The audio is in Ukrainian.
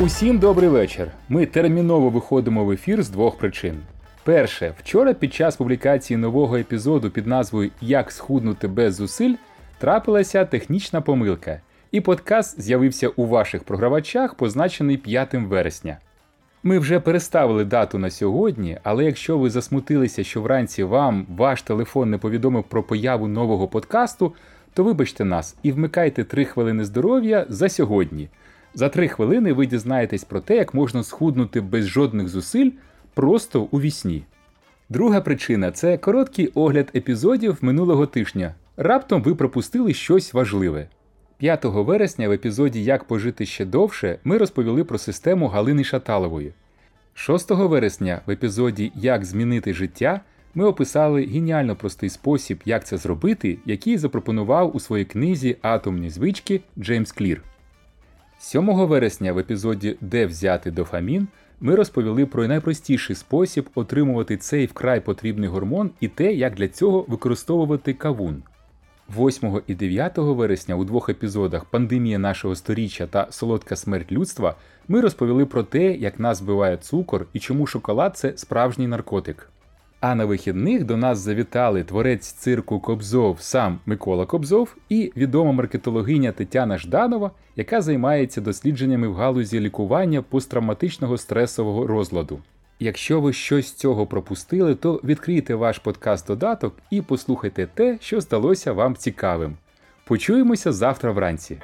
Усім добрий вечір. Ми терміново виходимо в ефір з двох причин. Перше, вчора під час публікації нового епізоду під назвою Як схуднути без зусиль трапилася технічна помилка, і подкаст з'явився у ваших програвачах, позначений 5 вересня. Ми вже переставили дату на сьогодні, але якщо ви засмутилися, що вранці вам ваш телефон не повідомив про появу нового подкасту, то вибачте нас і вмикайте 3 хвилини здоров'я за сьогодні. За 3 хвилини ви дізнаєтесь про те, як можна схуднути без жодних зусиль просто у вісні. Друга причина це короткий огляд епізодів минулого тижня. Раптом ви пропустили щось важливе. 5 вересня в епізоді Як пожити ще довше ми розповіли про систему Галини Шаталової. 6 вересня в епізоді Як змінити життя ми описали геніально простий спосіб, як це зробити, який запропонував у своїй книзі Атомні звички Джеймс Клір. 7 вересня в епізоді Де взяти дофамін ми розповіли про найпростіший спосіб отримувати цей вкрай потрібний гормон і те, як для цього використовувати кавун. 8 і 9 вересня у двох епізодах Пандемія нашого сторіччя та Солодка смерть людства ми розповіли про те, як нас вбиває цукор і чому шоколад це справжній наркотик. А на вихідних до нас завітали творець цирку Кобзов сам Микола Кобзов і відома маркетологиня Тетяна Жданова, яка займається дослідженнями в галузі лікування посттравматичного стресового розладу. Якщо ви щось з цього пропустили, то відкрийте ваш подкаст-додаток і послухайте те, що здалося вам цікавим. Почуємося завтра вранці.